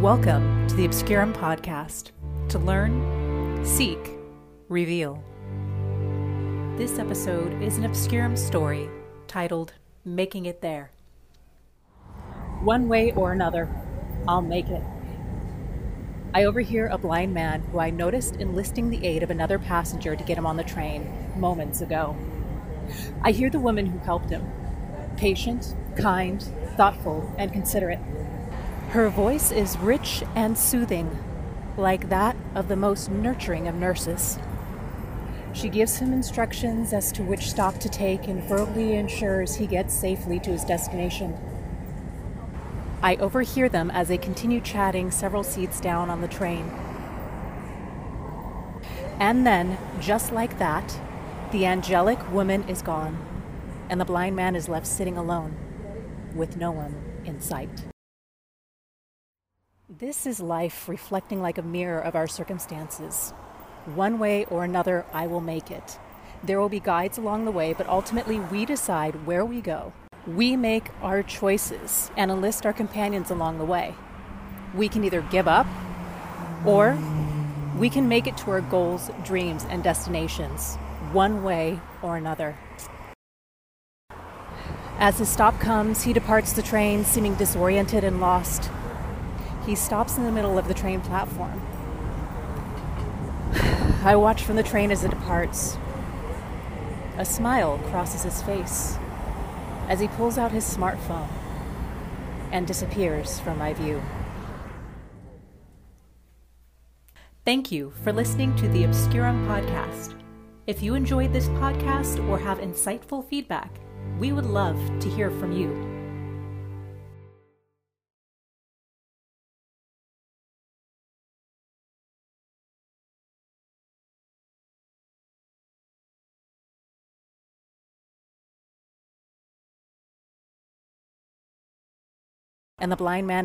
Welcome to the Obscurum Podcast to learn, seek, reveal. This episode is an Obscurum story titled Making It There. One way or another, I'll make it. I overhear a blind man who I noticed enlisting the aid of another passenger to get him on the train moments ago. I hear the woman who helped him patient, kind, thoughtful, and considerate. Her voice is rich and soothing, like that of the most nurturing of nurses. She gives him instructions as to which stop to take and verbally ensures he gets safely to his destination. I overhear them as they continue chatting several seats down on the train. And then, just like that, the angelic woman is gone, and the blind man is left sitting alone, with no one in sight. This is life reflecting like a mirror of our circumstances. One way or another, I will make it. There will be guides along the way, but ultimately we decide where we go. We make our choices and enlist our companions along the way. We can either give up or we can make it to our goals, dreams, and destinations, one way or another. As his stop comes, he departs the train, seeming disoriented and lost. He stops in the middle of the train platform. I watch from the train as it departs. A smile crosses his face as he pulls out his smartphone and disappears from my view. Thank you for listening to the Obscurum podcast. If you enjoyed this podcast or have insightful feedback, we would love to hear from you. And the blind man